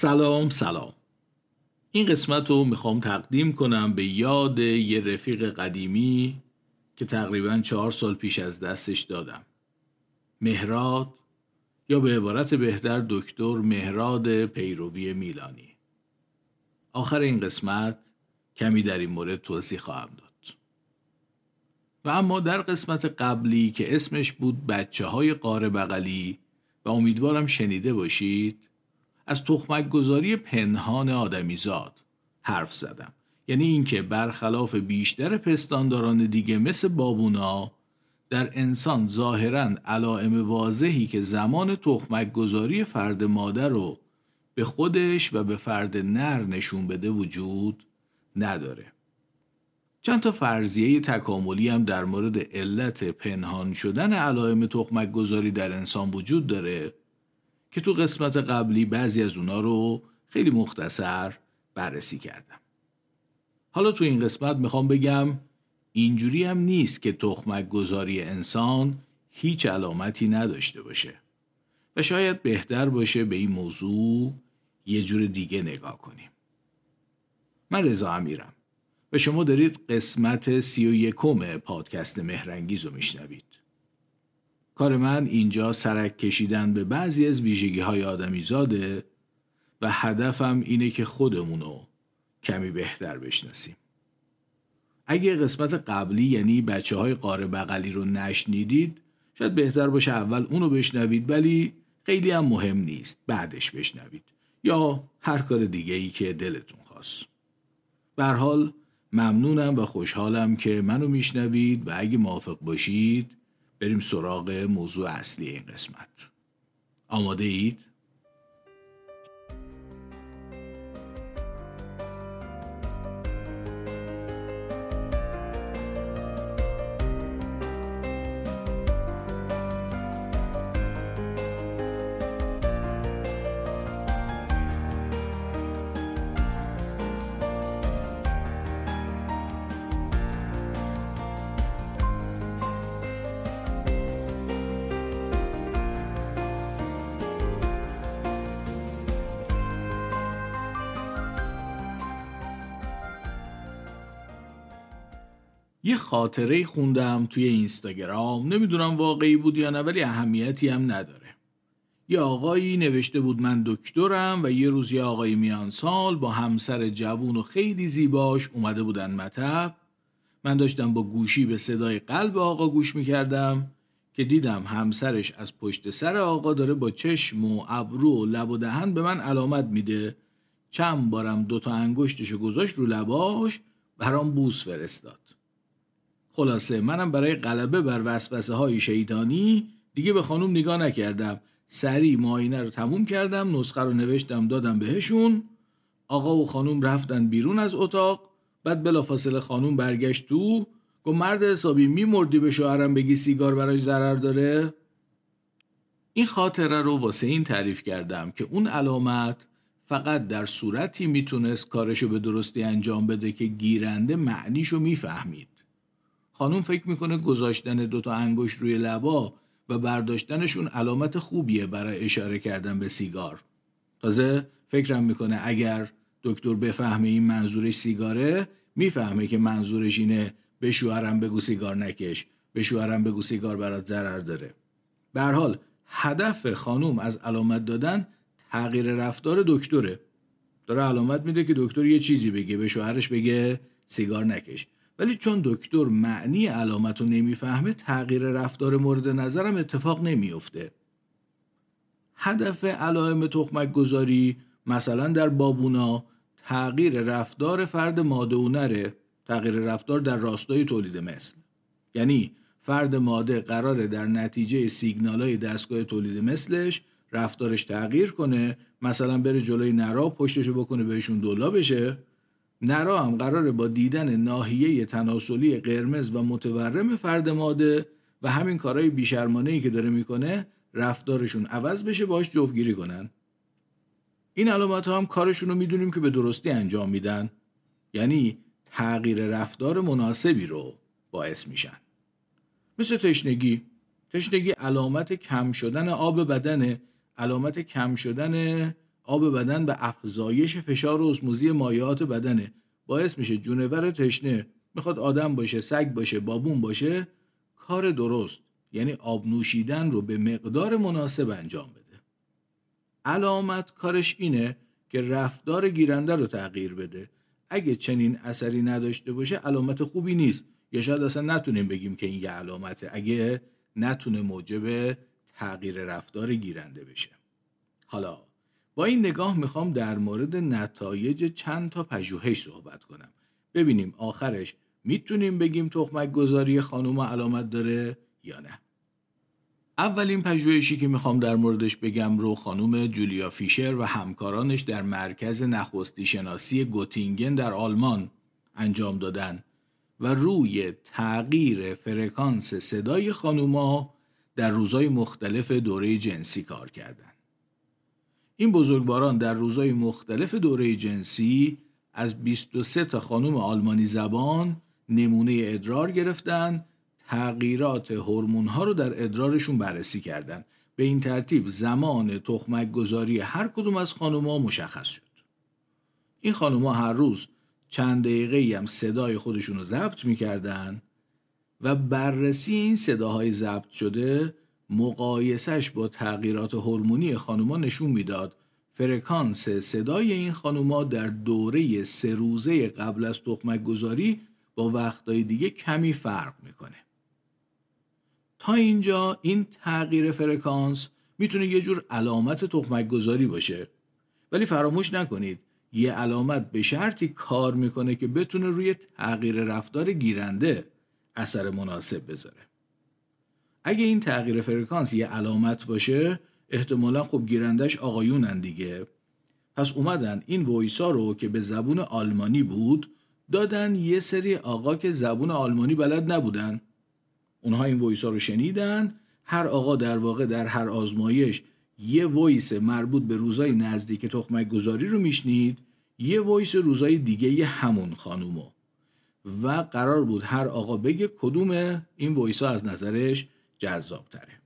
سلام سلام. این قسمت رو می‌خوام تقدیم کنم به یاد یه رفیق قدیمی که تقریبا چهار سال پیش از دستش دادم. مهراد یا به عبارت بهتر دکتر مهراد پیروی میلانی. آخر این قسمت کمی در این مورد توضیح خواهم داد. و اما در قسمت قبلی که اسمش بود بچه های قاره بغلی و امیدوارم شنیده باشید از تخمک گذاری پنهان آدمیزاد حرف زدم. یعنی اینکه برخلاف بیشتر پستانداران دیگه مثل بابونا در انسان ظاهرا علائم واضحی که زمان تخمک گذاری فرد مادر رو به خودش و به فرد نر نشون بده وجود نداره. چند تا فرضیه تکاملی هم در مورد علت پنهان شدن علائم تخمک گذاری در انسان وجود داره. که تو قسمت قبلی بعضی از اونا رو خیلی مختصر بررسی کردم. حالا تو این قسمت می‌خوام بگم اینجوری هم نیست که تخمک گذاری انسان هیچ علامتی نداشته باشه و شاید بهتر باشه به این موضوع یه جور دیگه نگاه کنیم. من رضا امیرم و شما دارید قسمت سی و یکم پادکست مهرنگیز رو میشنوید. کار من اینجا سرک کشیدن به بعضی از ویژگی های آدمی زاده و هدفم اینه که خودمونو کمی بهتر بشناسیم. اگه قسمت قبلی یعنی بچه های قاره بغلی رو نشنیدید شاید بهتر باشه اول اونو بشنوید ولی خیلی هم مهم نیست بعدش بشنوید یا هر کار دیگه ای که دلتون خواست. حال ممنونم و خوشحالم که منو میشنوید و اگه موافق باشید بریم سراغ موضوع اصلی این قسمت آماده اید؟ یه خاطره خوندم توی اینستاگرام. نمی‌دونم واقعی بود یا نه ولی اهمیتی هم نداره. یه آقایی نوشته بود من دکترم و یه روز یه آقای میان سال با همسر جوون و خیلی زیباش اومده بودن مطب. من داشتم با گوشی به صدای قلب آقا گوش می‌کردم که دیدم همسرش از پشت سر آقا داره با چشم و ابرو و لب و دهن به من علامت میده. چند بارم دوتا انگشتشو گذاشت رو لباش برام بوس فرستاد. خلاصه منم برای غلبه بر وسوسه های شیطانی دیگه به خانوم نگاه نکردم. سریع معاینه رو تموم کردم نسخه رو نوشتم دادم بهشون. آقا و خانوم رفتن بیرون از اتاق. بعد بلافاصله خانوم برگشت تو. گفت مرد حسابی میمردی به شوهرم بگی سیگار براش ضرر داره؟ این خاطره رو واسه این تعریف کردم که اون علامت فقط در صورتی می‌تونست کارشو به درستی انجام بده که گیرنده معنیشو می‌فهمید. خانوم فکر می‌کنه گذاشتن دوتا انگشت روی لبا و برداشتنشون علامت خوبیه برای اشاره کردن به سیگار. تازه فکرم می‌کنه اگر دکتر بفهمه این منظورش سیگاره می‌فهمه که منظورش اینه به شوهرم بگو سیگار نکش به شوهرم بگو سیگار برات ضرر داره. حال هدف خانوم از علامت دادن تغییر رفتار دکتره. داره علامت میده که دکتر یه چیزی بگه به شوهرش بگه سیگار نکش. ولی چون دکتر معنی علامت رو نمی‌فهمه تغییر رفتار مورد نظرم اتفاق نمیافته. هدف علائم تخمک گذاری مثلا در بابونا تغییر رفتار فرد ماده و نره تغییر رفتار در راستای تولید مثل. یعنی فرد ماده قراره در نتیجه سیگنال های دستگاه تولید مثلش رفتارش تغییر کنه مثلا بره جلوی نرا پشتشو بکنه بهشون دولا بشه. نرا هم قراره با دیدن ناحیه تناسلی قرمز و متورم فرد ماده و همین کارهای بیشرمانه که داره می‌کنه رفتارشون عوض بشه باش جفتگیری کنن. این علامت ها هم کارشون رو می‌دونیم که به درستی انجام میدن. یعنی تغییر رفتار مناسبی رو باعث میشن. مثل تشنگی. تشنگی علامت کم شدن آب بدنه. علامت کم شدن آب بدن به افزایش فشار اسموزی مایعات بدنه. باعث میشه جونور تشنه می‌خواد آدم باشه سگ باشه بابون باشه کار درست. یعنی آب نوشیدن رو به مقدار مناسب انجام بده. علامت کارش اینه که رفتار گیرنده رو تغییر بده. اگه چنین اثری نداشته باشه علامت خوبی نیست. یا شاید اصلا نتونیم بگیم که این یه علامته. اگه نتونه موجب تغییر رفتار گیرنده بشه. حالا با این نگاه می‌خوام در مورد نتایج چند تا پژوهش صحبت کنم ببینیم آخرش می‌تونیم بگیم تخمک گذاری خانوم علامت داره یا نه اولین پژوهشی که می‌خوام در موردش بگم رو خانم جولیا فیشر و همکارانش در مرکز نخستی شناسی گوتینگن در آلمان انجام دادن و روی تغییر فرکانس صدای خانوما در روزهای مختلف دوره جنسی کار کردند. این بزرگواران در روزهای مختلف دوره جنسی از 23 تا خانم آلمانی زبان نمونه ادرار گرفتن تغییرات هورمون ها رو در ادرارشون بررسی کردند. به این ترتیب زمان تخمک گذاری هر کدوم از خانوما مشخص شد این خانوما هر روز چند دقیقه هم صدای خودشون رو ضبط می‌کردن و بررسی این صداهای ضبط شده مقایسش با تغییرات هورمونی خانوما نشون می‌داد. فرکانس صدای این خانوما در دوره سه روزه قبل از تخمک گذاری با وقتهای دیگه کمی فرق می‌کنه. تا اینجا این تغییر فرکانس می‌تونه یه جور علامت تخمک گذاری باشه. ولی فراموش نکنید یه علامت به شرطی کار می‌کنه که بتونه روی تغییر رفتار گیرنده اثر مناسب بذاره. اگه این تغییر فرکانس یه علامت باشه احتمالا خب گیرندش آقایونن دیگه. پس اومدن این ویسا رو که به زبون آلمانی بود دادن یه سری آقا که زبون آلمانی بلد نبودن. اونها این ویسا رو شنیدن هر آقا در واقع در هر آزمایش یه ویس مربوط به روزای نزدیک تخمک گذاری رو میشنید یه ویس روزای دیگه یه همون خانومو. و قرار بود هر آقا بگه کدوم این ویسا از نظرش جذاب تره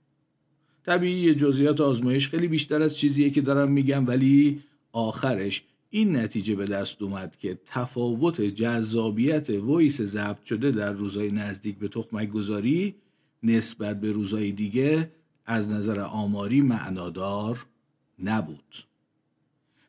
طبیعی جزئیات آزمایش خیلی بیشتر از چیزیه که دارم میگم ولی آخرش این نتیجه به دست اومد که تفاوت جذابیت ویس ضبط شده در روزهای نزدیک به تخمک گذاری نسبت به روزهای دیگه از نظر آماری معنادار نبود.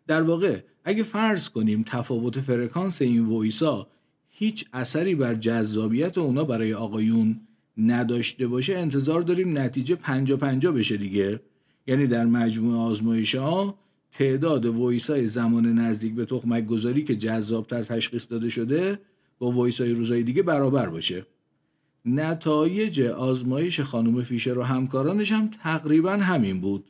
در واقع اگه فرض کنیم تفاوت فرکانس این ویسا هیچ اثری بر جذابیت اونا برای آقایون نداشته باشه انتظار داریم نتیجه پنجا پنجا بشه دیگه. یعنی در مجموع آزمایش ها تعداد voice های زمان نزدیک به تخمک گذاری که جذابتر تشخیص داده شده با voice های روزهای دیگه برابر باشه. نتایج آزمایش خانم فیشر و همکارانش هم تقریبا همین بود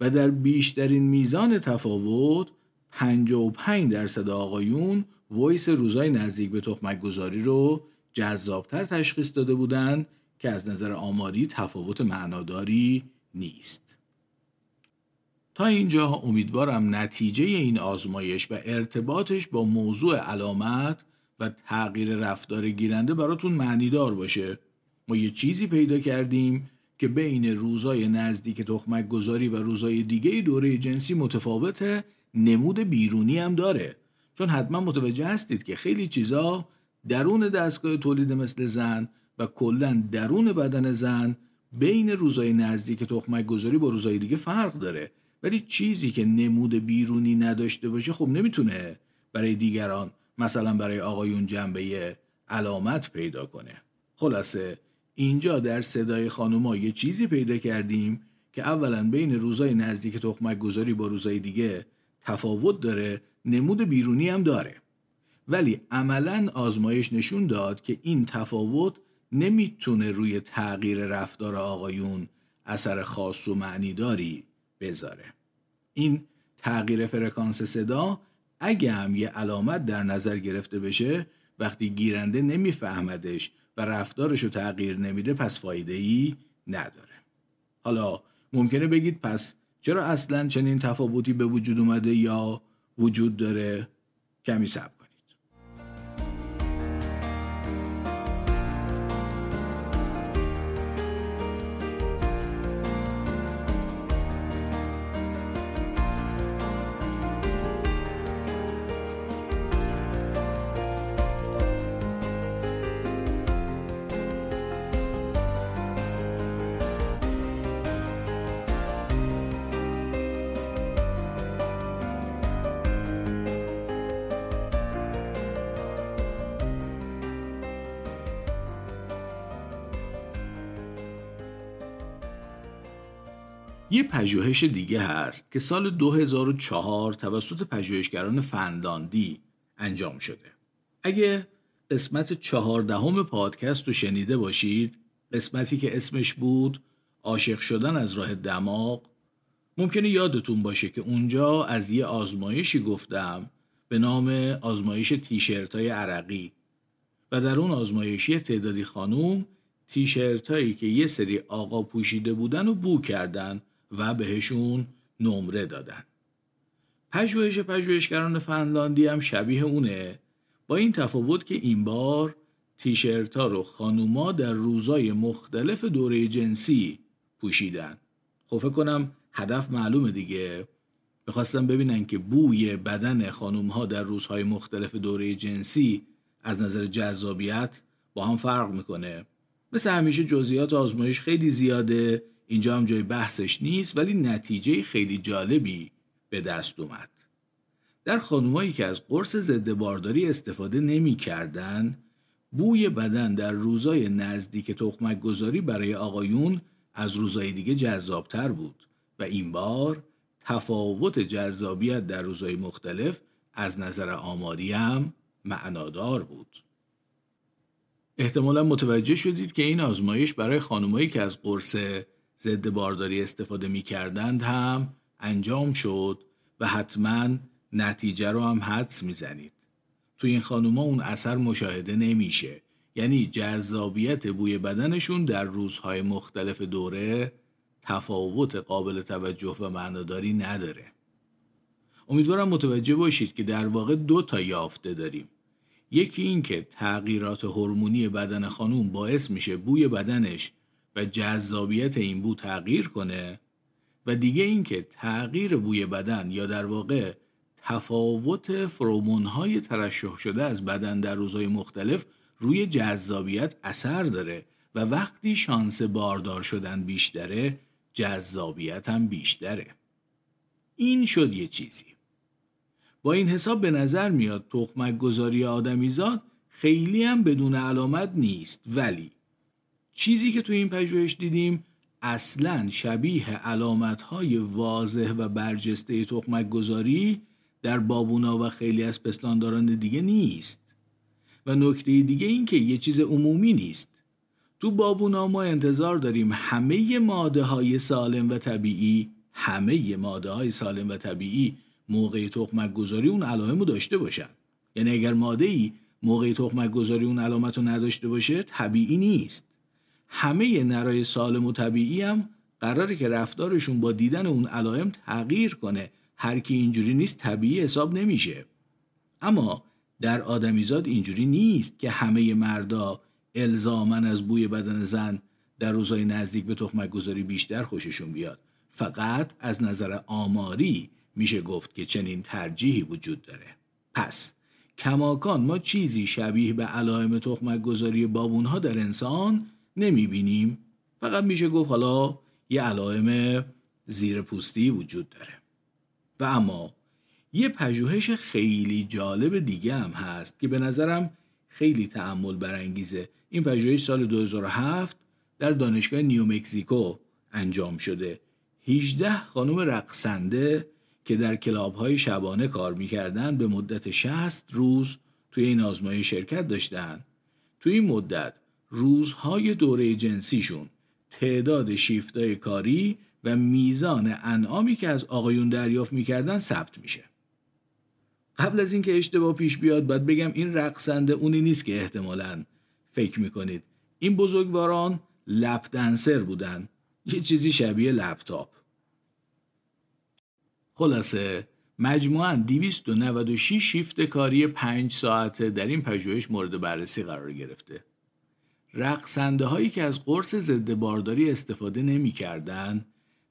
و در بیشترین میزان تفاوت 55 درصد آقایون voice روزای نزدیک به تخمک گذاری رو جذابتر تشخیص داده بودند که از نظر آماری تفاوت معناداری نیست. تا اینجا امیدوارم نتیجه این آزمایش و ارتباطش با موضوع علامت و تغییر رفتار گیرنده براتون معنیدار باشه. ما یه چیزی پیدا کردیم که بین روزای نزدیک تخمک گذاری و روزای دیگه دوره جنسی متفاوته نمود بیرونی هم داره چون حتما متوجه هستید که خیلی چیزا درون دستگاه تولید مثل زن و کلا درون بدن زن بین روزای نزدیک تخمک گذاری با روزای دیگه فرق داره. ولی چیزی که نمود بیرونی نداشته باشه خب نمی‌تونه برای دیگران مثلا برای آقایون جنبه علامت پیدا کنه. خلاصه اینجا در صدای خانوما یه چیزی پیدا کردیم که اولا بین روزای نزدیک تخمک گذاری با روزای دیگه تفاوت داره نمود بیرونی هم داره. ولی عملا آزمایش نشون داد که این تفاوت نمی‌تونه روی تغییر رفتار آقایون اثر خاص و معنیداری بذاره. این تغییر فرکانس صدا اگه هم یه علامت در نظر گرفته بشه وقتی گیرنده نمیفهمدش و رفتارش رو تغییر نمیده پس فایده ای نداره. حالا ممکنه بگید پس چرا اصلا چنین تفاوتی به وجود اومده یا وجود داره؟ کمی صبر یه پژوهش دیگه هست که سال 2004 توسط پژوهشگران فنلاندی انجام شده. اگه قسمت چهاردهم پادکست رو شنیده باشید قسمتی که اسمش بود عاشق شدن از راه دماغ ممکنه یادتون باشه که اونجا از یه آزمایشی گفتم به نام آزمایش تیشرت های عرقی و در اون آزمایشی تعدادی خانوم تیشرت هایی که یه سری آقا پوشیده بودن و بو کردن و بهشون نمره دادن. پژوهش پژوهشگران فنلاندی هم شبیه اونه. با این تفاوت که این بار تیشرت ها رو خانوما در روزای مختلف دوره جنسی پوشیدن. خب فکر کنم هدف معلومه دیگه. می‌خواستم ببینن که بوی بدن خانوم ها در روزهای مختلف دوره جنسی از نظر جذابیت با هم فرق می‌کنه. مثل همیشه جزئیات آزمایش خیلی زیاده. اینجا هم جای بحثش نیست ولی نتیجه خیلی جالبی به دست اومد در خانومایی که از قرص ضد بارداری استفاده نمی کردن بوی بدن در روزای نزدیک تخمک گذاری برای آقایون از روزای دیگه جذابتر بود و این بار تفاوت جذابیت در روزهای مختلف از نظر آماری هم معنادار بود. احتمالا متوجه شدید که این آزمایش برای خانمایی که از قرص ضد بارداری استفاده می کردند هم انجام شد و حتما نتیجه رو هم حدس می‌زنید. تو این خانوما اون اثر مشاهده نمیشه. یعنی جذابیت بوی بدنشون در روزهای مختلف دوره تفاوت قابل توجه و معناداری نداره. امیدوارم متوجه باشید که در واقع دو تا یافته داریم. یکی این که تغییرات هورمونی بدن خانوم باعث میشه بوی بدنش و جذابیت این بو تغییر کنه و دیگه این که تغییر بوی بدن یا در واقع تفاوت فرومون های ترشح شده از بدن در روزهای مختلف روی جذابیت اثر داره و وقتی شانس باردار شدن بیشتره جذابیت هم بیشتره. این شد یه چیزی. با این حساب به نظر میاد تخمک گذاری آدمیزاد خیلی هم بدون علامت نیست ولی چیزی که تو این پژوهش دیدیم اصلا شبیه علامت های واضح و برجسته تخمک گذاری در بابونا و خیلی از پستانداران دیگه نیست. و نکته دیگه این که یه چیز عمومی نیست. تو بابونا ما انتظار داریم همه ماده های سالم و طبیعی همه ماده های سالم و طبیعی موقع تخمک گذاری اون علائم رو داشته باشن. یعنی اگر ماده ای موقع تخمک گذاری اون علامت رو نداشته باشه طبیعی نیست. همه نرای سالم و طبیعی هم قراره که رفتارشون با دیدن اون علائم تغییر کنه. هر کی اینجوری نیست طبیعی حساب نمیشه. اما در آدمیزاد اینجوری نیست که همه مردا الزامن از بوی بدن زن در روزهای نزدیک به تخمک گذاری بیشتر خوششون بیاد. فقط از نظر آماری میشه گفت که چنین ترجیحی وجود داره. پس کماکان ما چیزی شبیه به علائم تخمک گذاری بابونها در انسان نمی‌بینیم. فقط میشه گفت حالا یه علائم زیر پوستی وجود داره. و اما یه پژوهش خیلی جالب دیگه هم هست که به نظرم خیلی تعمل برانگیزه. این پژوهش سال 2007 در دانشگاه نیومکزیکو انجام شده. 18 خانم رقصنده که در کلاب های شبانه کار می‌کردن به مدت 60 روز توی این آزمایش شرکت داشتن. توی این مدت روزهای دوره جنسیشون تعداد شیفتای کاری و میزان انعامی که از آقایون دریافت می‌کردن ثبت میشه. قبل از اینکه اشتباه پیش بیاد باید بگم این رقصنده اونی نیست که احتمالا فکر می‌کنید. این بزرگواران لپ دنسر بودن. یه چیزی شبیه لپتاپ. خلاصه مجموعاً 296 شیفت کاری 5 ساعته در این پژوهش مورد بررسی قرار گرفته. رقصنده هایی که از قرص ضد بارداری استفاده نمی کردن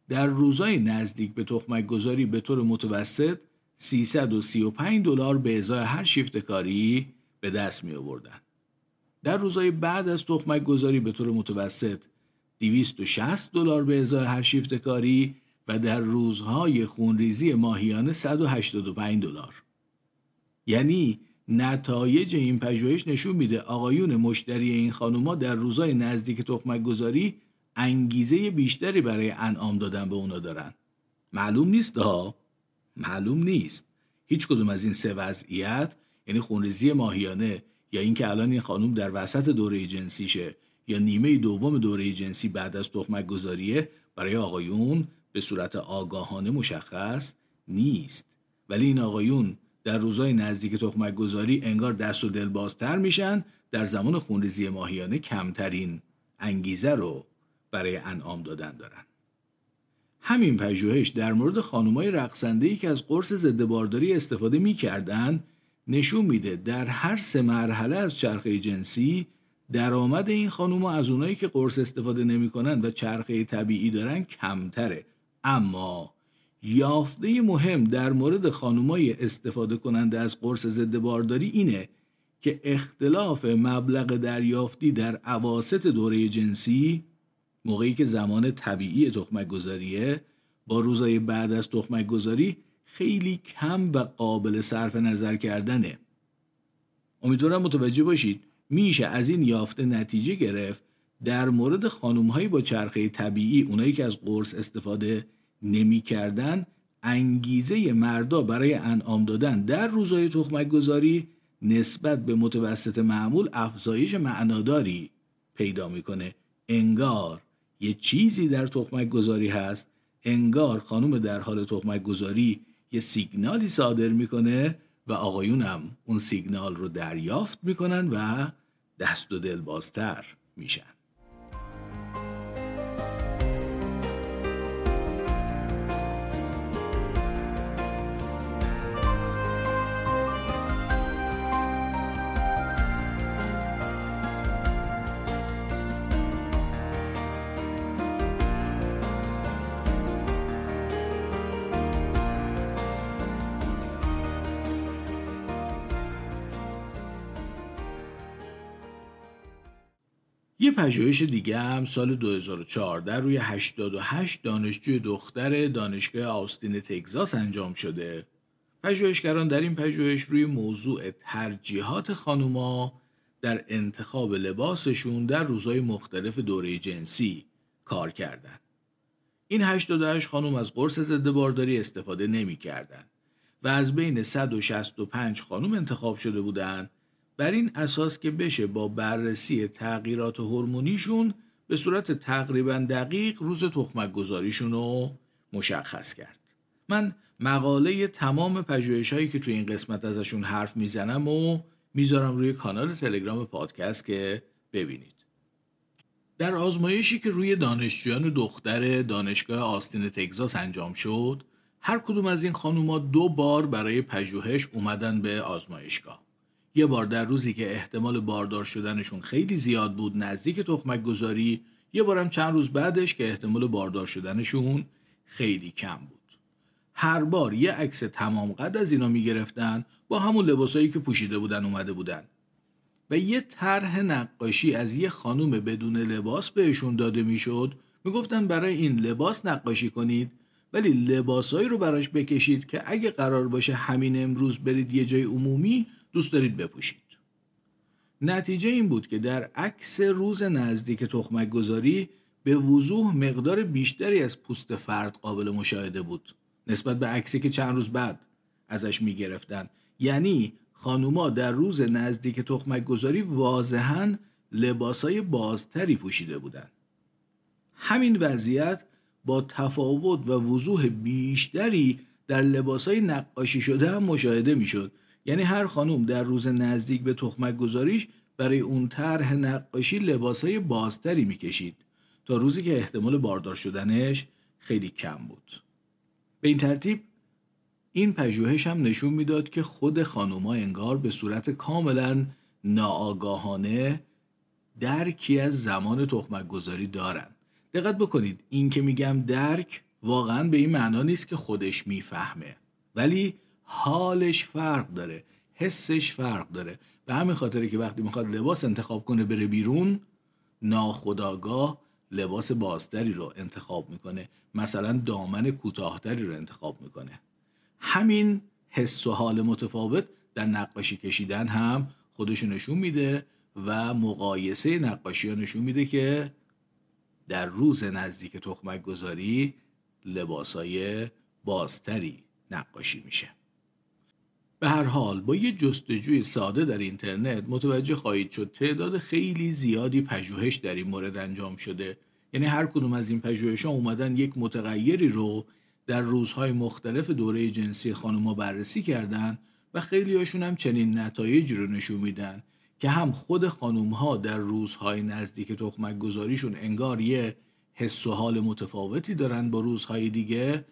در روزهای نزدیک به تخمک گذاری به طور متوسط 335 دلار به ازای هر شیفت کاری به دست می آوردن. در روزهای بعد از تخمک گذاری به طور متوسط 260 دلار به ازای هر شیفت کاری و در روزهای خونریزی ماهیانه 185 دلار. یعنی نتایج این پژوهش نشون میده آقایون مشتری این خانوما در روزهای نزدیک تخمک گذاری انگیزه بیشتری برای انعام دادن به اونا دارن. معلوم نیست ها؟ معلوم نیست. هیچ کدوم از این سه وضعیت یعنی خونریزی ماهیانه یا اینکه الان این خانم در وسط دوره جنسیشه یا نیمه دوم دوره جنسی بعد از تخمک گذاریه برای آقایون به صورت آگاهانه مشخص نیست. ولی این آقایون در روزهای نزدیک تخمک گذاری انگار دست و دل بازتر میشن در زمان خونریزی ماهیانه کمترین انگیزه رو برای انعام دادن دارن. همین پژوهش در مورد خانمای رقصنده‌ای که از قرص ضد بارداری استفاده می‌کردن نشون میده در هر سه مرحله از چرخه جنسی درآمد این خانوما از اونایی که قرص استفاده نمی‌کنن و چرخه طبیعی دارن کمتره. اما یافته مهم در مورد خانومای استفاده کننده از قرص ضد بارداری اینه که اختلاف مبلغ دریافتی در عواست دوره جنسی موقعی که زمان طبیعی تخمک گذاریه با روزای بعد از تخمک گذاری خیلی کم و قابل صرف نظر کردنه. امیدوارم متوجه باشید میشه از این یافته نتیجه گرفت در مورد خانوم با چرخه طبیعی اونایی که از قرص استفاده نمی‌کردن انگیزه مردا برای انعام دادن در روزهای تخمک گذاری نسبت به متوسط معمول افزایش معناداری پیدا می‌کنه. انگار یه چیزی در تخمک گذاری هست انگار خانم در حال تخمک گذاری یه سیگنالی صادر می‌کنه و آقایونم اون سیگنال رو دریافت می‌کنن و دست و دل بازتر میشن. یه پژوهش دیگه هم سال 2014 روی 88 دانشجوی دختر دانشگاه آستین تگزاس انجام شده. پژوهشگران در این پژوهش روی موضوع ترجیحات خانوما در انتخاب لباسشون در روزهای مختلف دوره جنسی کار کردند. این 88 خانم از قرص ضد بارداری استفاده نمی و از بین 165 خانم انتخاب شده بودند بر این اساس که بشه با بررسی تغییرات هورمونیشون به صورت تقریبا دقیق روز تخمک گذاریشون رو مشخص کرد. من مقاله تمام پژوهش هایی که توی این قسمت ازشون حرف می‌زنم و می‌ذارم روی کانال تلگرام پادکست که ببینید. در آزمایشی که روی دانشجویان دختر دانشگاه آستین تگزاس انجام شد هر کدوم از این خانوما دو بار برای پژوهش اومدن به آزمایشگاه. یه بار در روزی که احتمال باردار شدنشون خیلی زیاد بود نزدیک تخمک گذاری یه بارم چند روز بعدش که احتمال باردار شدنشون خیلی کم بود. هر بار یه عکس تمام قد از اینا می‌گرفتن با همون لباسایی که پوشیده بودن اومده بودن. و یه طرح نقاشی از یه خانوم بدون لباس بهشون داده می‌شد. می‌گفتن برای این لباس نقاشی کنید ولی لباسایی رو براش بکشید که اگه قرار باشه همین امروز برید یه جای عمومی دوست دارید بپوشید. نتیجه این بود که در عکس روز نزدیک تخمک گذاری به وضوح مقدار بیشتری از پوست فرد قابل مشاهده بود نسبت به عکسی که چند روز بعد ازش می گرفتن یعنی خانوما در روز نزدیک تخمک گذاری واضحا لباسای بازتری پوشیده بودند. همین وضعیت با تفاوت و وضوح بیشتری در لباسای نقاشی شده هم مشاهده می‌شد. یعنی هر خانوم در روز نزدیک به تخمک گذاریش برای اون طرح نقاشی لباسای بازتری می‌کشید. تا روزی که احتمال باردار شدنش خیلی کم بود. به این ترتیب این پژوهش هم نشون می‌داد که خود خانوما انگار به صورت کاملا ناآگاهانه درکی از زمان تخمک گذاری دارن. دقت بکنید این که میگم درک واقعا به این معنا نیست که خودش می‌فهمه. ولی حالش فرق داره حسش فرق داره. به همین خاطره که وقتی می‌خواد لباس انتخاب کنه بره بیرون ناخداگاه لباس بازتری رو انتخاب می‌کنه. مثلا دامن کوتاهتری رو انتخاب می‌کنه. همین حس و حال متفاوت در نقاشی کشیدن هم خودش نشون میده و مقایسه نقاشی ها نشون میده که در روز نزدیک تخمک گذاری لباسای بازتری نقاشی میشه. به هر حال با یه جستجوی ساده در اینترنت متوجه خواهید شد تعداد خیلی زیادی پژوهش در این مورد انجام شده. یعنی هر کدوم از این پژوهش ها اومدن یک متغیری رو در روزهای مختلف دوره جنسی خانوما بررسی کردن و خیلی هاشون هم چنین نتایجی رو نشون میدن که هم خود خانوم ها در روزهای نزدیک تخمک گذاریشون انگار یه حس و حال متفاوتی دارن با روزهای دیگه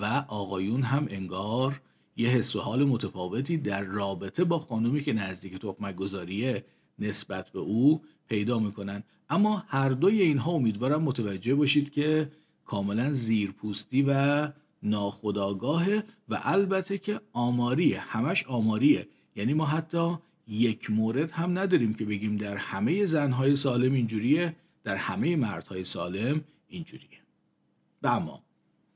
و آقایون هم انگار یه حس و حال متفاوتی در رابطه با خانومی که نزدیک تخمک گذاریه نسبت به او پیدا می‌کنن. اما هر دوی اینها امیدوارم متوجه باشید که کاملا زیرپوستی و ناخداگاهه و البته که آماریه همش آماریه. یعنی ما حتی یک مورد هم نداریم که بگیم در همه زنهای سالم اینجوریه در همه مردهای سالم اینجوریه. و اما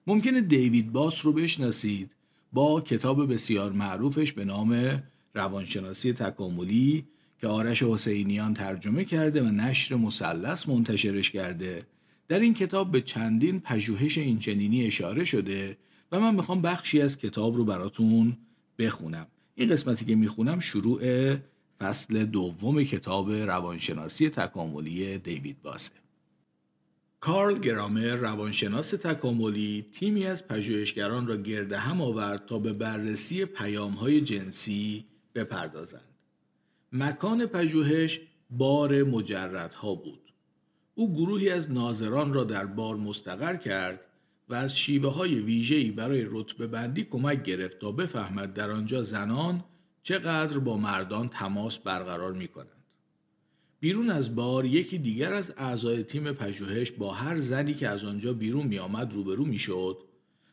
ممکنه دیوید باس رو بشناسید. با کتاب بسیار معروفش به نام روانشناسی تکاملی که آرش حسینیان ترجمه کرده و نشر مثلث منتشرش کرده. در این کتاب به چندین پژوهش اینچنینی اشاره شده و من می‌خوام بخشی از کتاب رو براتون بخونم. این قسمتی که می‌خونم شروع فصل دوم کتاب روانشناسی تکاملی دیوید باسه. کارل گرامر روانشناس تکاملی تیمی از پژوهشگران را گرده هم آورد تا به بررسی پیامهای جنسی بپردازند مکان پژوهش بار مجردها بود او گروهی از ناظران را در بار مستقر کرد و از شیوه های ویژه‌ای برای رتبه بندی کمک گرفت تا بفهمد در آنجا زنان چقدر با مردان تماس برقرار می کنند. بیرون از بار یکی دیگر از اعضای تیم پژوهش با هر زنی که از آنجا بیرون می آمد روبرو می شد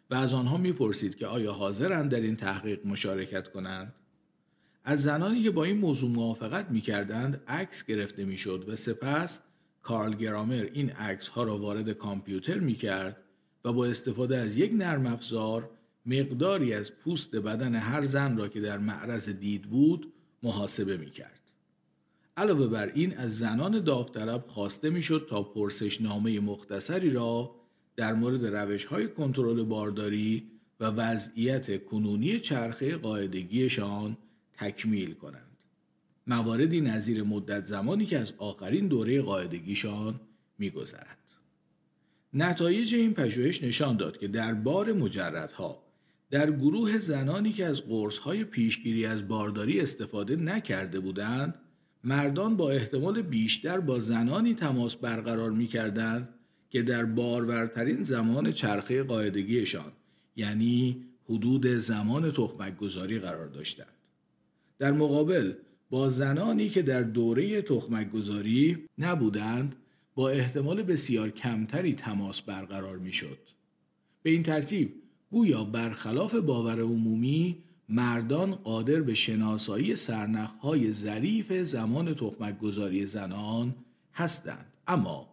و از آنها می پرسید که آیا حاضرند در این تحقیق مشارکت کنند؟ از زنانی که با این موضوع موافقت می کردند عکس گرفته می شد و سپس کارل گرامر این عکس ها را وارد کامپیوتر می کرد و با استفاده از یک نرم افزار مقداری از پوست بدن هر زن را که در معرض دید بود محاسبه می کرد. علاوه بر این از زنان داوطلب خواسته می‌شد تا پرسشنامه مختصری را در مورد روش های کنترل بارداری و وضعیت کنونی چرخه قاعدگیشان تکمیل کنند. مواردی نظیر مدت زمانی که از آخرین دوره قاعدگیشان میگذرد. نتایج این پژوهش نشان داد که در بار مجردها در گروه زنانی که از قرصهای پیشگیری از بارداری استفاده نکرده بودند مردان با احتمال بیشتر با زنانی تماس برقرار می کردند که در بارورترین زمان چرخه قاعدگیشان یعنی حدود زمان تخمک گذاری قرار داشتند. در مقابل با زنانی که در دوره تخمک گذاری نبودند با احتمال بسیار کمتری تماس برقرار می شد. به این ترتیب گویا برخلاف باور عمومی مردان قادر به شناسایی سرنخهای ظریف زمان تخمک گذاری زنان هستند اما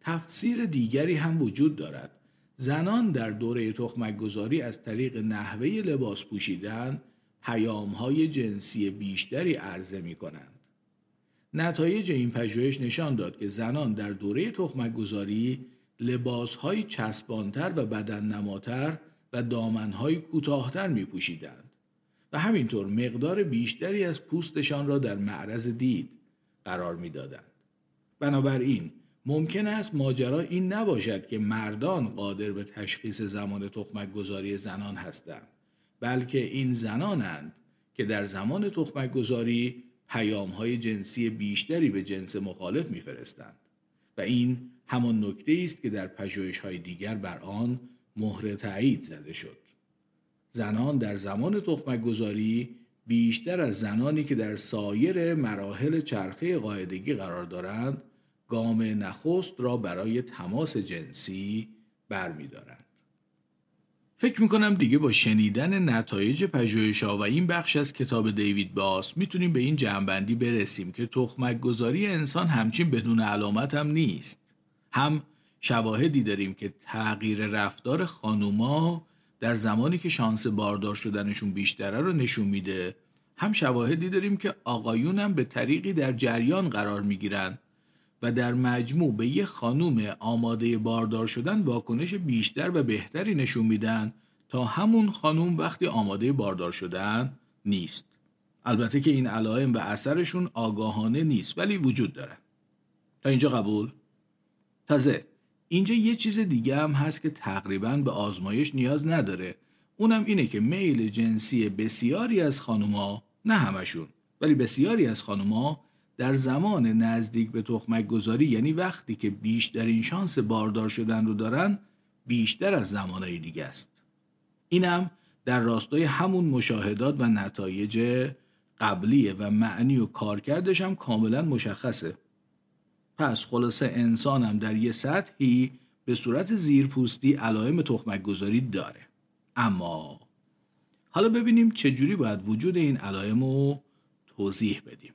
تفسیر دیگری هم وجود دارد زنان در دوره تخمک گذاری از طریق نحوه لباس پوشیدن پیامهای جنسی بیشتری عرضه می کنند. نتایج این پژوهش نشان داد که زنان در دوره تخمک گذاری لباسهای چسبانتر و بدن نماتر و دامنهای کوتاهتر می پوشیدند. و همینطور مقدار بیشتری از پوستشان را در معرض دید قرار می‌دادند. بنابراین ممکن است ماجرا این نباشد که مردان قادر به تشخیص زمان تخمک گذاری زنان هستند بلکه این زنانند که در زمان تخمک گذاری پیام های جنسی بیشتری به جنس مخالف میفرستند و این همان نکته است که در پژوهش های دیگر بر آن مهر تایید زده شد زنان در زمان تخمک گذاری بیشتر از زنانی که در سایر مراحل چرخه قاعدگی قرار دارند گام نخست را برای تماس جنسی برمیدارند. فکر می‌کنم دیگه با شنیدن نتایج پژوهش و این بخش از کتاب دیوید باس می‌تونیم به این جنبندی برسیم که تخمک گذاری انسان همچین بدون علامت هم نیست. هم شواهدی داریم که تغییر رفتار خانوما در زمانی که شانس باردار شدنشون بیشتره رو نشون میده هم شواهدی داریم که آقایون هم به طریقی در جریان قرار می‌گیرن و در مجموع به یه خانوم آماده باردار شدن واکنش بیشتر و بهتری نشون میدن تا همون خانوم وقتی آماده باردار شدن نیست. البته که این علائم و اثرشون آگاهانه نیست ولی وجود داره. تا اینجا قبول؟ تازه اینجا یه چیز دیگه هم هست که تقریبا به آزمایش نیاز نداره. اونم اینه که میل جنسی بسیاری از خانوما نه همشون ولی بسیاری از خانوما در زمان نزدیک به تخمک گذاری یعنی وقتی که بیشترین شانس باردار شدن رو دارن بیشتر از زمانهای دیگه است. اینم در راستای همون مشاهدات و نتایج قبلیه و معنی و کارکردش هم کاملا مشخصه. پس خلاصه انسانم در یه سطحی به صورت زیرپوستی علائم تخمک گذاری داره. اما حالا ببینیم چجوری باید وجود این علائم رو توضیح بدیم.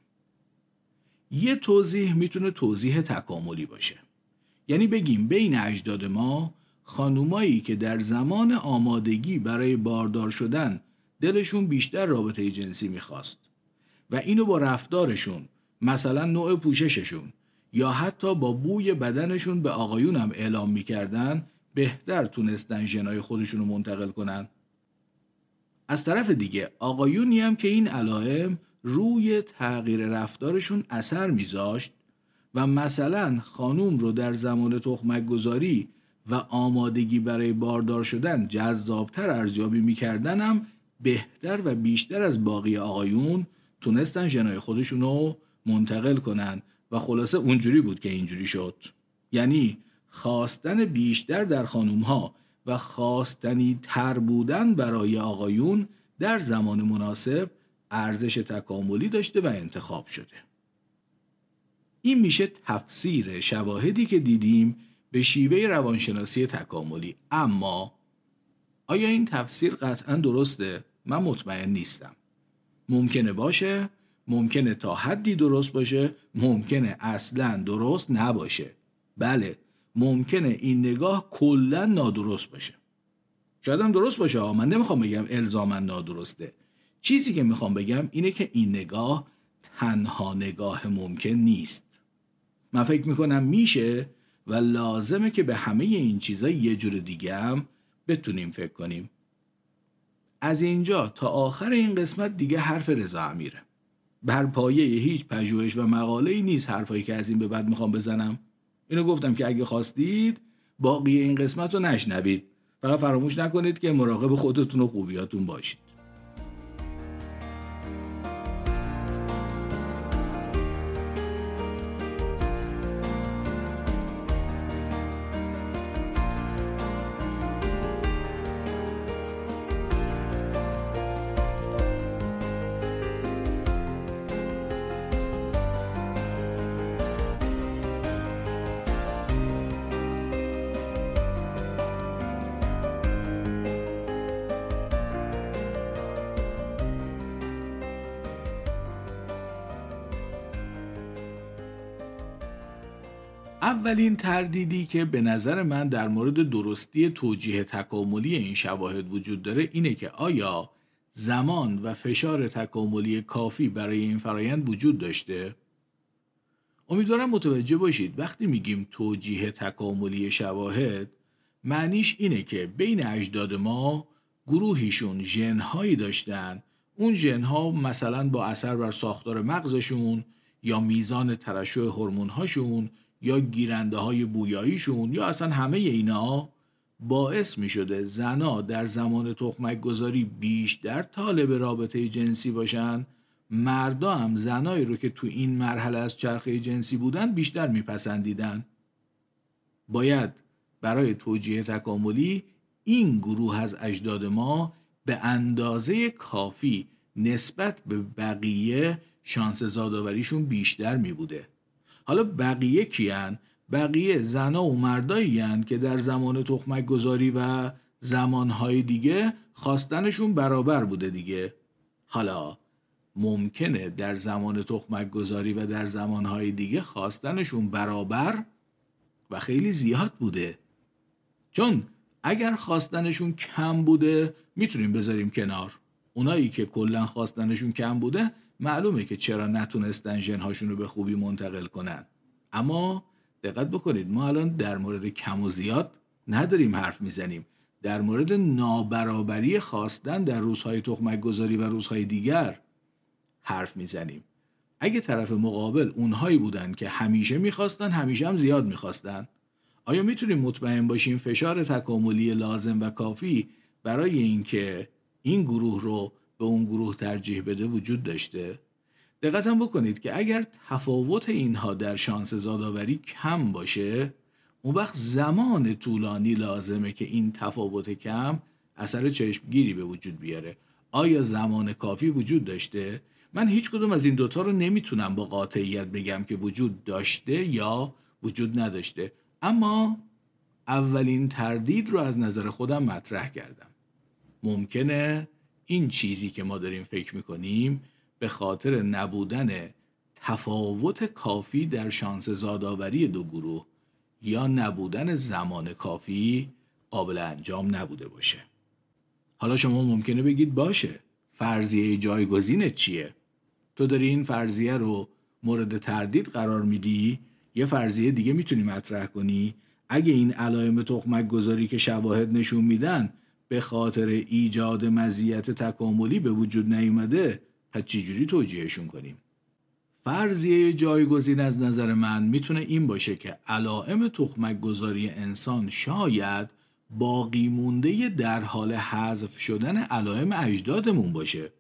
یه توضیح می‌تونه توضیح تکاملی باشه. یعنی بگیم بین اجداد ما خانومایی که در زمان آمادگی برای باردار شدن دلشون بیشتر رابطه جنسی می‌خواست و اینو با رفتارشون مثلا نوع پوشششون یا حتی با بوی بدنشون به آقایون هم اعلام می‌کردن بهتر تونستن ژنای خودشون رو منتقل کنن. از طرف دیگه آقایونی هم که این علائم روی تغییر رفتارشون اثر میذاشت و مثلا خانوم رو در زمان تخمک گذاری و آمادگی برای باردار شدن جذابتر ارزیابی می‌کردن هم بهتر و بیشتر از باقی آقایون تونستن ژنای خودشون رو منتقل کنن. و خلاصه اونجوری بود که اینجوری شد. یعنی خواستن بیشتر در خانوم ها و خواستنی تر بودن برای آقایون در زمان مناسب ارزش تکاملی داشته و انتخاب شده. این میشه تفسیر شواهدی که دیدیم به شیوه روانشناسی تکاملی. اما آیا این تفسیر قطعا درسته؟ من مطمئن نیستم. ممکنه باشه؟ ممکنه تا حدی درست باشه ممکنه اصلا درست نباشه. بله ممکنه این نگاه کلا نادرست باشه. شاید هم درست باشه من نمی‌خوام بگم الزاما نادرسته. چیزی که می‌خوام بگم اینه که این نگاه تنها نگاه ممکن نیست. من فکر می‌کنم میشه و لازمه که به همه این چیزا یه جور دیگه هم بتونیم فکر کنیم. از اینجا تا آخر این قسمت دیگه حرف رضا امیره. بر پایه هیچ پژوهش و مقاله ای نیست حرفایی که از این به بعد می‌خوام بزنم. اینو گفتم که اگه خواستید باقی این قسمت رو نشنوید. فقط فراموش نکنید که مراقب خودتون و خوبیاتون باشید. اولین تردیدی که به نظر من در مورد درستی توجیه تکاملی این شواهد وجود داره اینه که آیا زمان و فشار تکاملی کافی برای این فرایند وجود داشته؟ امیدوارم متوجه باشید وقتی میگیم توجیه تکاملی شواهد معنیش اینه که بین اجداد ما گروهیشون ژنهایی داشتن اون ژنها مثلا با اثر بر ساختار مغزشون یا میزان ترشح هورمون‌هاشون یا گیرنده های بویاییشون یا اصلا همه اینا باعث می شده زنا در زمان تخمک گذاری بیشتر طالب رابطه جنسی باشن. مردا هم زنایی رو که تو این مرحله از چرخه جنسی بودن بیشتر میپسندیدن. باید برای توجیه تکاملی این گروه از اجداد ما به اندازه کافی نسبت به بقیه شانس زادآوریشون بیشتر می بوده حالا بقیه کیان؟ بقیه زنا و مردایی که در زمان تخمک گذاری و زمانهای دیگه خواستنشون برابر بوده دیگه. حالا ممکنه در زمان تخمک گذاری و در زمانهای دیگه خواستنشون برابر و خیلی زیاد بوده. چون اگر خواستنشون کم بوده می‌تونیم بذاریم کنار. اونایی که کلا خواستنشون کم بوده معلومه که چرا نتونستن ژنهاشون رو به خوبی منتقل کنن. اما دقت بکنید ما الان در مورد کم و زیاد نداریم حرف می‌زنیم. در مورد نابرابری خواستن در روزهای تخمک گذاری و روزهای دیگر حرف می‌زنیم. اگه طرف مقابل اونهایی بودن که همیشه می‌خواستن همیشه هم زیاد می‌خواستن. آیا می‌تونیم مطمئن باشیم فشار تکاملی لازم و کافی برای اینکه این گروه رو به اون گروه ترجیح بده وجود داشته؟ دقت بکنید که اگر تفاوت اینها در شانس زادآوری کم باشه اون وقت زمان طولانی لازمه که این تفاوت کم اثر چشمگیری به وجود بیاره آیا زمان کافی وجود داشته؟ من هیچ کدوم از این دوتا رو نمی‌تونم با قاطعیت بگم که وجود داشته یا وجود نداشته اما اولین تردید رو از نظر خودم مطرح کردم ممکنه این چیزی که ما داریم فکر می‌کنیم به خاطر نبودن تفاوت کافی در شانس زادآوری دو گروه یا نبودن زمان کافی قابل انجام نبوده باشه. حالا شما ممکنه بگید باشه. فرضیه جایگزین چیه؟ تو داری این فرضیه رو مورد تردید قرار میدی؟ یه فرضیه دیگه می‌تونی مطرح کنی؟ اگه این علائم تخمک گذاری که شواهد نشون میدن به خاطر ایجاد مزیت تکاملی به وجود نیومده پس چجوری توجیهشون کنیم؟ فرضیه جایگزین از نظر من می‌تونه این باشه که علائم تخمک گذاری انسان شاید باقی مونده در حال حذف شدن علائم اجدادمون باشه.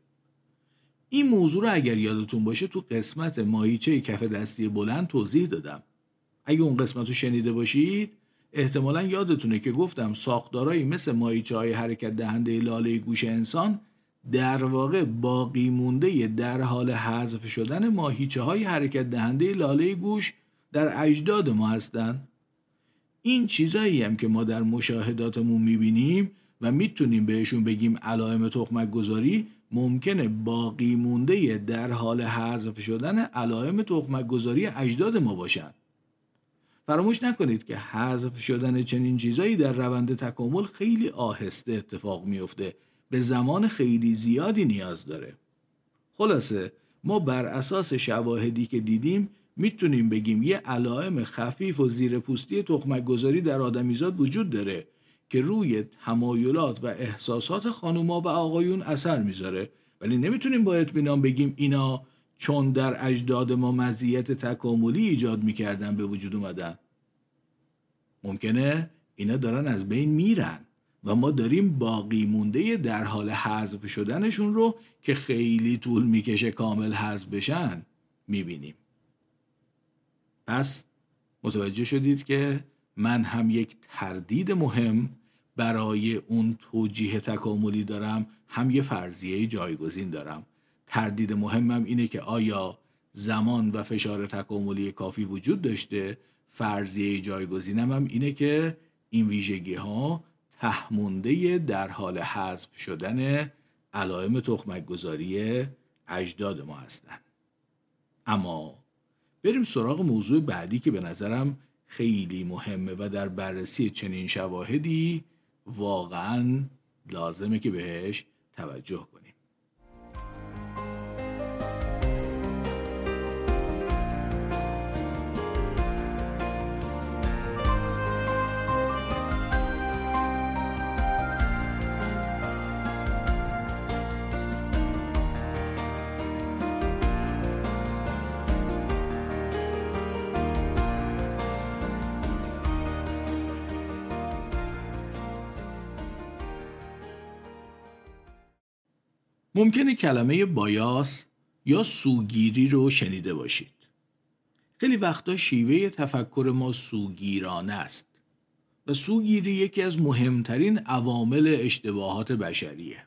این موضوع رو اگر یادتون باشه تو قسمت ماهیچه کف دستی بلند توضیح دادم. اگه اون قسمت رو شنیده باشید احتمالا یادتونه که گفتم ساختارهایی مثل ماهیچه های حرکت دهنده لاله گوش انسان در واقع باقی مونده در حال حذف شدن ماهیچه های حرکت دهنده لاله گوش در اجداد ما هستند. این چیزایی هم که ما در مشاهداتمون می‌بینیم و می‌تونیم بهشون بگیم علائم تخمک گذاری ممکنه باقی مونده در حال حذف شدن علائم تخمک گذاری اجداد ما باشن. فراموش نکنید که حذف شدن چنین چیزایی در روند تکامل خیلی آهسته اتفاق میفته به زمان خیلی زیادی نیاز داره. خلاصه ما بر اساس شواهدی که دیدیم می‌تونیم بگیم یه علائم خفیف و زیر پوستی تخمک گذاری در آدمیزاد وجود داره که روی تمایلات و احساسات خانوما و آقایون اثر می‌ذاره. ولی نمی‌تونیم با اطمینان بگیم اینا چون در اجداد ما مزیت تکاملی ایجاد می‌کردن به وجود اومدن. ممکنه اینا دارن از بین میرن و ما داریم باقی مونده در حال حذف شدنشون رو که خیلی طول می‌کشه کامل حذف بشن می‌بینیم. پس متوجه شدید که من هم یک تردید مهم برای اون توجیه تکاملی دارم هم یه فرضیه جایگزین دارم. تردید مهمم اینه که آیا زمان و فشار تکاملی کافی وجود داشته؟ فرضیه جایگزینم هم اینه که این ویژگی ها تهمونده در حال حذف شدن علائم تخمک گذاری اجداد ما هستند اما بریم سراغ موضوع بعدی که به نظرم خیلی مهمه و در بررسی چنین شواهدی واقعا لازمه که بهش توجه کنیم. ممکنه کلمه بایاس یا سوگیری رو شنیده باشید. خیلی وقتا شیوه تفکر ما سوگیرانه است و سوگیری یکی از مهمترین عوامل اشتباهات بشریه.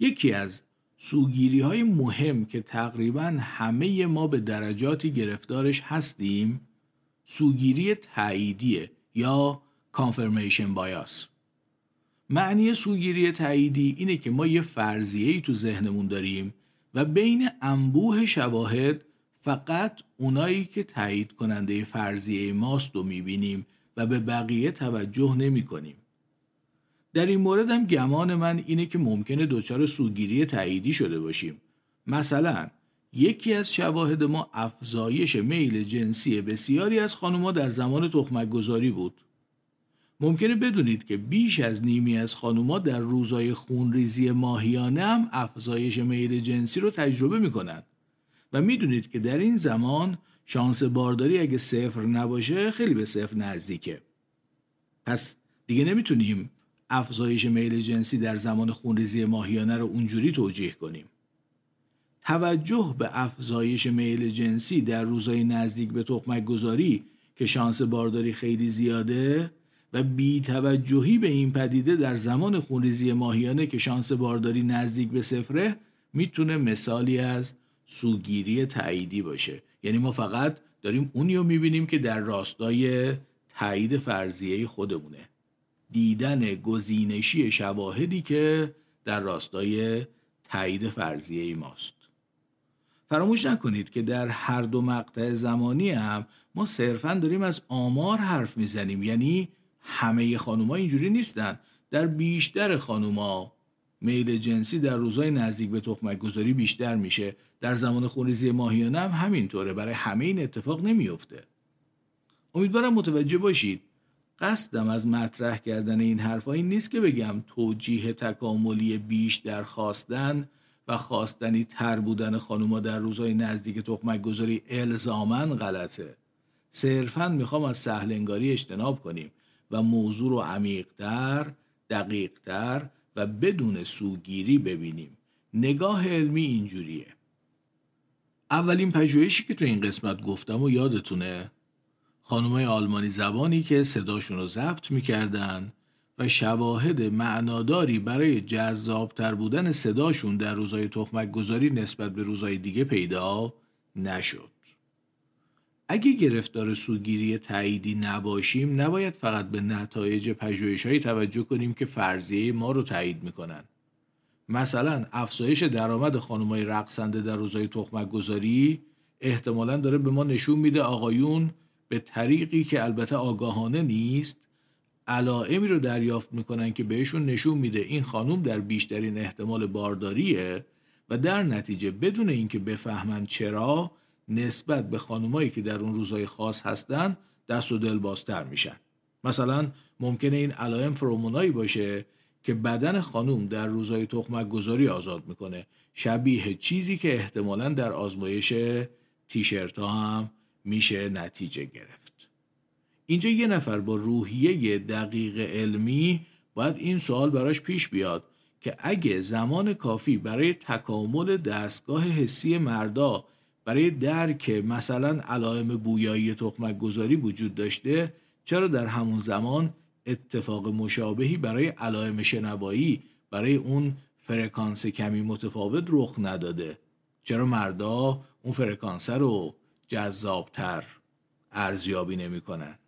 یکی از سوگیری های مهم که تقریبا همه ما به درجاتی گرفتارش هستیم سوگیری تاییدیه یا کانفرمیشن بایاس معنی سوگیری تاییدی اینه که ما یه فرضیه ای تو ذهنمون داریم و بین انبوه شواهد فقط اونایی که تایید کننده فرضیه ماست رو می‌بینیم و به بقیه توجه نمی کنیم. در این مورد هم گمان من اینه که ممکنه دچار سوگیری تاییدی شده باشیم. مثلا یکی از شواهد ما افزایش میل جنسی بسیاری از خانوما در زمان تخمک گذاری بود. ممکنه بدونید که بیش از نیمی از خانوما در روزای خونریزی ماهیانه هم افزایش میل جنسی رو تجربه می‌کنند و می‌دونید که در این زمان شانس بارداری اگه صفر نباشه خیلی به صفر نزدیکه. پس دیگه نمی‌تونیم افزایش میل جنسی در زمان خونریزی ماهیانه رو اونجوری توجیه کنیم. توجه به افزایش میل جنسی در روزهای نزدیک به تخمک گذاری که شانس بارداری خیلی زیاده و بی توجهی به این پدیده در زمان خونریزی ماهیانه که شانس بارداری نزدیک به صفره می‌تونه مثالی از سوگیری تاییدی باشه. یعنی ما فقط داریم اونی رو می‌بینیم که در راستای تایید فرضیه خودمونه. دیدن گزینشی شواهدی که در راستای تایید فرضیه ماست. فراموش نکنید که در هر دو مقطع زمانی هم ما صرفا داریم از آمار حرف می‌زنیم. یعنی همه خانوما اینجوری نیستن. در بیشتر خانوما میل جنسی در روزهای نزدیک به تخمک گذاری بیشتر میشه. در زمان خونریزی ماهیانه هم همینطوره. برای همه این اتفاق نمیفته امیدوارم متوجه باشید. قصدم از مطرح کردن این حرفا این نیست که بگم توجیه تکاملی بیش در خواستن و خواستنی تر بودن خانوما در روزهای نزدیک تخمک گذاری الزامن غلطه. صرفا می‌خوام از سهلنگاری اجتناب کنیم. و موضوع رو عمیقتر، دقیقتر و بدون سوگیری ببینیم. نگاه علمی اینجوریه. اولین پژوهشی که تو این قسمت گفتم و یادتونه؟ خانمای آلمانی زبانی که صداشون رو ضبط می‌کردن و شواهد معناداری برای جذابتر بودن صداشون در روزای تخمک گذاری نسبت به روزای دیگه پیدا نشد. اگه گرفتار سوگیری تاییدی نباشیم نباید فقط به نتایج پژوهش‌هایی توجه کنیم که فرضیه ما رو تایید می‌کنن. مثلا افزایش درآمد خانمای رقصنده در روزای تخمک گذاری احتمالا داره به ما نشون میده آقایون به طریقی که البته آگاهانه نیست علائمی رو دریافت می‌کنن که بهشون نشون میده این خانم در بیشترین احتمال بارداریه و در نتیجه بدون اینکه بفهمن چرا نسبت به خانمایی که در اون روزهای خاص هستن دست و دل بازتر میشن. مثلا ممکنه این علائم فرومونایی باشه که بدن خانم در روزهای تخمک گذاری آزاد می‌کنه. شبیه چیزی که احتمالا در آزمایش تیشرت ها هم میشه نتیجه گرفت. اینجا یه نفر با روحیه دقیق علمی باید این سوال براش پیش بیاد که اگه زمان کافی برای تکامل دستگاه حسی مردا برای درک مثلا علائم بویایی تخمک گذاری وجود داشته چرا در همون زمان اتفاق مشابهی برای علائم شنوایی برای اون فرکانس کمی متفاوت رخ نداده؟ چرا مردا اون فرکانس رو جذابتر ارزیابی نمی‌کنن؟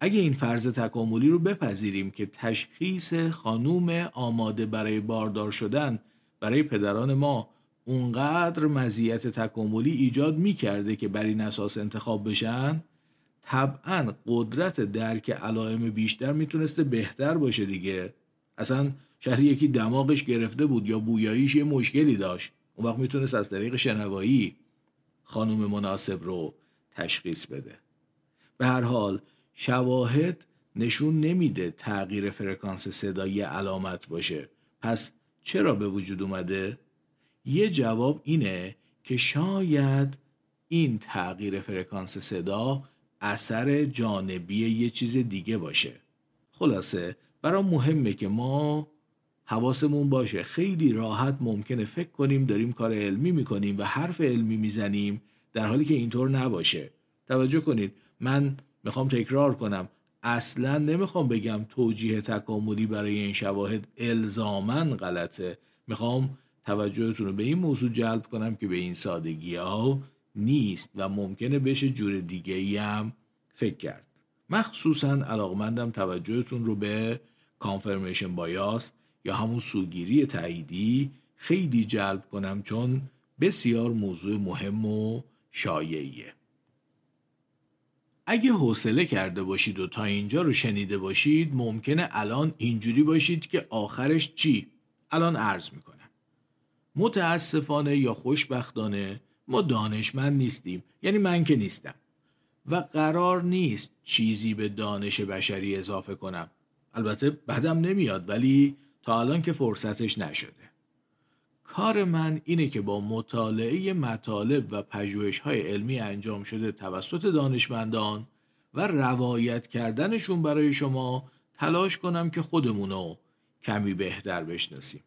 اگه این فرض تکاملی رو بپذیریم که تشخیص خانوم آماده برای باردار شدن برای پدران ما اونقدر مزیت تکاملی ایجاد می‌کرده که بر این اساس انتخاب بشن طبعا قدرت درک علائم بیشتر می‌تونسته بهتر باشه دیگه. اصلا شاید یکی دماغش گرفته بود یا بویاییش یه مشکلی داشت. اون وقت می‌تونست از طریق شنوایی خانوم مناسب رو تشخیص بده. به هر حال شواهد نشون نمیده تغییر فرکانس صدایی علامت باشه. پس چرا به وجود اومده؟ یه جواب اینه که شاید این تغییر فرکانس صدا اثر جانبی یه چیز دیگه باشه. خلاصه برای مهمه که ما حواسمون باشه. خیلی راحت ممکنه فکر کنیم داریم کار علمی می‌کنیم و حرف علمی می‌زنیم در حالی که اینطور نباشه. توجه کنید من می‌خوام تکرار کنم. اصلا نمی‌خوام بگم توجیه تکاملی برای این شواهد الزامن غلطه. می‌خوام توجهتون رو به این موضوع جلب کنم که به این سادگی ها نیست و ممکنه بشه جور دیگه ای هم فکر کرد. مخصوصا علاقمندم توجهتون رو به کانفرمیشن بایاس یا همون سوگیری تاییدی خیلی جلب کنم چون بسیار موضوع مهم و شایعیه. اگه حوصله کرده باشید و تا اینجا رو شنیده باشید ممکنه الان اینجوری باشید که آخرش چی؟ الان عرض می‌کنم. متاسفانه یا خوشبختانه ما دانشمند نیستیم. یعنی من که نیستم. و قرار نیست چیزی به دانش بشری اضافه کنم. البته بدم نمیاد ولی تا الان که فرصتش نشده. کار من اینه که با مطالعه مطالب و پژوهش های علمی انجام شده توسط دانشمندان و روایت کردنشون برای شما تلاش کنم که خودمونو کمی بهتر بشناسیم.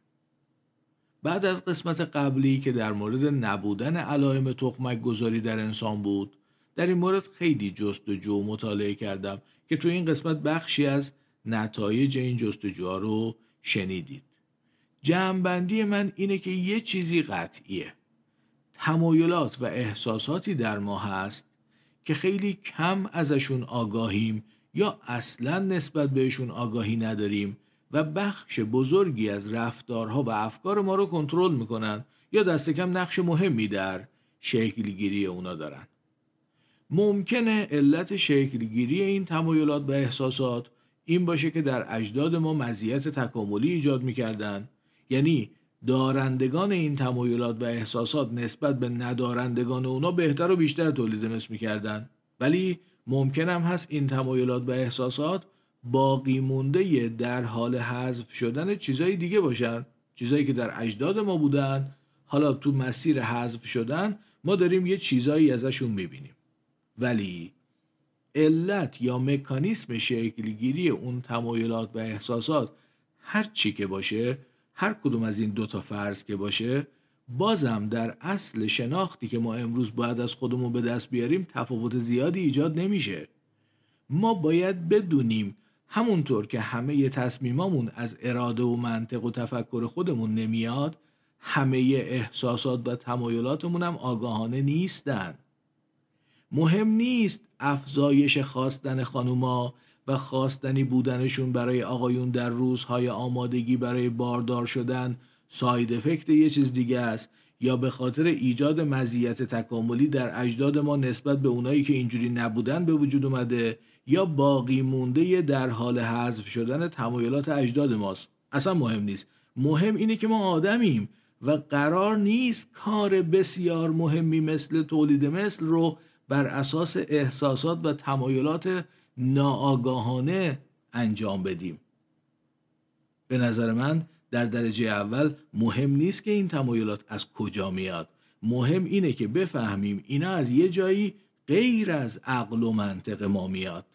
بعد از قسمت قبلی که در مورد نبودن علائم تخمک گذاری در انسان بود در این مورد خیلی جستجو و مطالعه کردم که تو این قسمت بخشی از نتایج این جستجوها رو شنیدید. جمعبندی من اینه که یه چیزی قطعیه. تمایلات و احساساتی در ما هست که خیلی کم ازشون آگاهیم یا اصلا نسبت بهشون آگاهی نداریم و بخش بزرگی از رفتارها و افکار ما رو کنترل می‌کنن یا دست کم نقش مهمی در شکلگیری اونا دارن. ممکنه علت شکلگیری این تمایلات و احساسات این باشه که در اجداد ما مزیت تکاملی ایجاد می‌کردن. یعنی دارندگان این تمایلات و احساسات نسبت به ندارندگان اونا بهتر و بیشتر تولید مثل می‌کردن. ولی ممکنم هست این تمایلات و احساسات باقی مونده در حال حذف شدن چیزای دیگه باشن. چیزایی که در اجداد ما بودن. حالا تو مسیر حذف شدن ما داریم یه چیزایی ازشون می‌بینیم. ولی علت یا مکانیسم شکلگیری اون تمایلات و احساسات هر چی که باشه هر کدوم از این دوتا فرض که باشه بازم در اصل شناختی که ما امروز باید از خودمون به دست بیاریم تفاوت زیادی ایجاد نمیشه. ما باید بدونیم همونطور که همه تصمیمامون از اراده و منطق و تفکر خودمون نمیاد همه احساسات و تمایلاتمون هم آگاهانه نیستن. مهم نیست افزایش خواستن خانوما و خواستنی بودنشون برای آقایون در روزهای آمادگی برای باردار شدن ساید افکت یه چیز دیگه است یا به خاطر ایجاد مزیت تکاملی در اجداد ما نسبت به اونایی که اینجوری نبودن به وجود اومده یا باقی مونده در حال حذف شدن تمایلات اجداد ماست. اصلا مهم نیست. مهم اینه که ما آدمیم و قرار نیست کار بسیار مهمی مثل تولید مثل رو بر اساس احساسات و تمایلات ناآگاهانه انجام بدیم. به نظر من در درجه اول مهم نیست که این تمایلات از کجا میاد. مهم اینه که بفهمیم اینا از یه جایی غیر از عقل و منطق ما میاد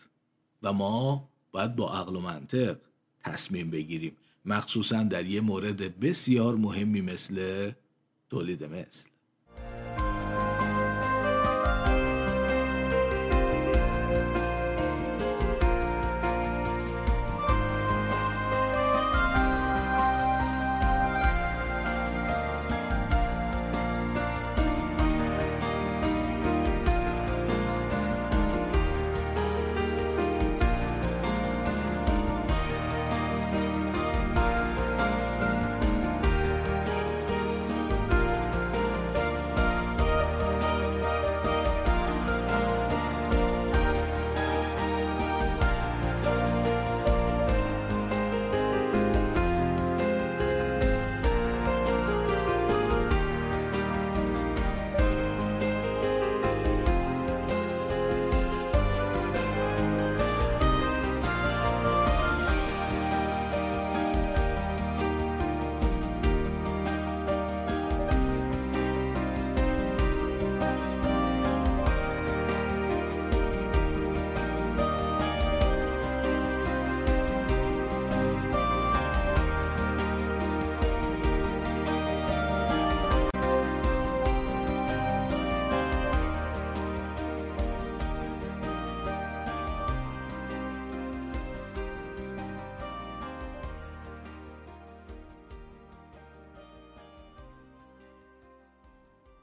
و ما باید با عقل و منطق تصمیم بگیریم. مخصوصا در یه مورد بسیار مهمی مثل تولید مثل.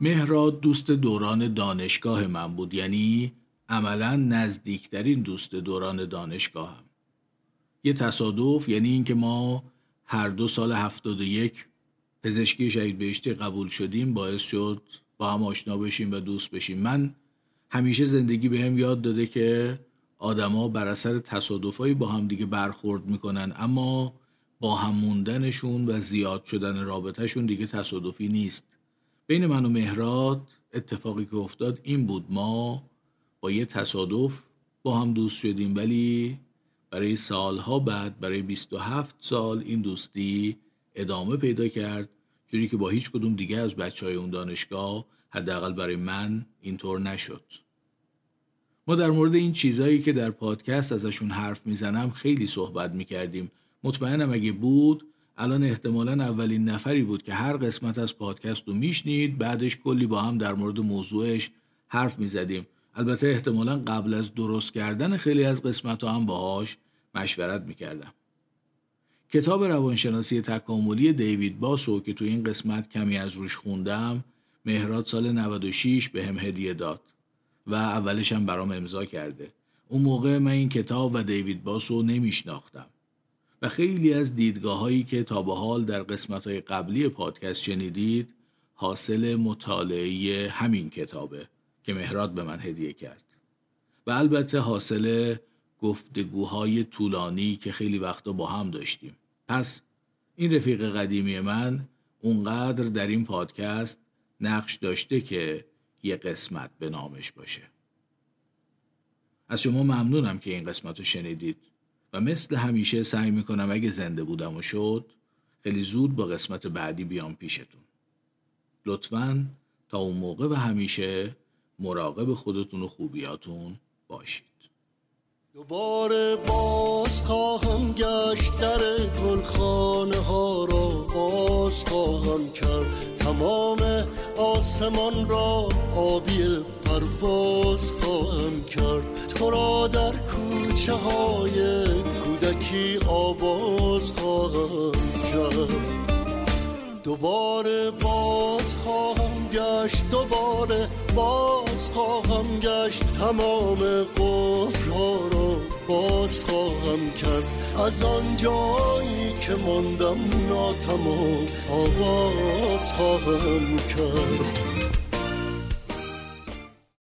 مهراد دوست دوران دانشگاه من بود یعنی عملا نزدیکترین دوست دوران دانشگاهم. یه تصادف یعنی اینکه ما هر دو سال هفتاد و یک پزشکی شهید بهشتی قبول شدیم باعث شد با هم آشنا بشیم و دوست بشیم. من همیشه زندگی به هم یاد داده که آدما بر اثر تصادفایی با هم دیگه برخورد می‌کنن اما با هم موندنشون و زیاد شدن رابطهشون دیگه تصادفی نیست. بین من و مهراد اتفاقی که افتاد این بود ما با یه تصادف با هم دوست شدیم ولی برای سالها بعد برای 27 سال این دوستی ادامه پیدا کرد جوری که با هیچ کدوم دیگه از بچه های اون دانشگاه حداقل برای من اینطور نشد. ما در مورد این چیزهایی که در پادکست ازشون حرف می‌زنم خیلی صحبت می‌کردیم. مطمئنم اگه بود الان احتمالا اولین نفری بود که هر قسمت از پادکست رو میشنید. بعدش کلی با هم در مورد موضوعش حرف می‌زدیم. البته احتمالا قبل از درست کردن خیلی از قسمت ها هم باهاش مشورت می‌کردم. کتاب روانشناسی تکاملی دیوید باسو که تو این قسمت کمی از روش خوندم مهراد سال 96 به هم هدیه داد و اولش هم برام امضا کرده. اون موقع من این کتاب و دیوید باسو نمیشناختم. و خیلی از دیدگاه هایی که تا به حال در قسمت های قبلی پادکست شنیدید حاصل مطالعه همین کتابه که مهراد به من هدیه کرد. و البته حاصل گفتگوهای طولانی که خیلی وقتا با هم داشتیم. پس این رفیق قدیمی من اونقدر در این پادکست نقش داشته که یه قسمت به نامش باشه. از شما ممنونم که این قسمت رو شنیدید. و مثل همیشه سعی می‌کنم اگه زنده بودم و شد خیلی زود با قسمت بعدی بیام پیشتون. لطفا تا اون موقع و همیشه مراقب خودتون و خوبیاتون باشید. دوباره باز خواهم گشت در گلخانه ها را باز خواهم کرد تمام آسمان را آبی پرواز خواهم کرد. تو را در کوچه های کودکی آواز خواهم کرد. دوباره باز خواهم گشت دوباره باز خواهم گشت. تمام قفل را باز خواهم کرد. از آن جایی که ماندم ناتمام آواز خواهم کرد.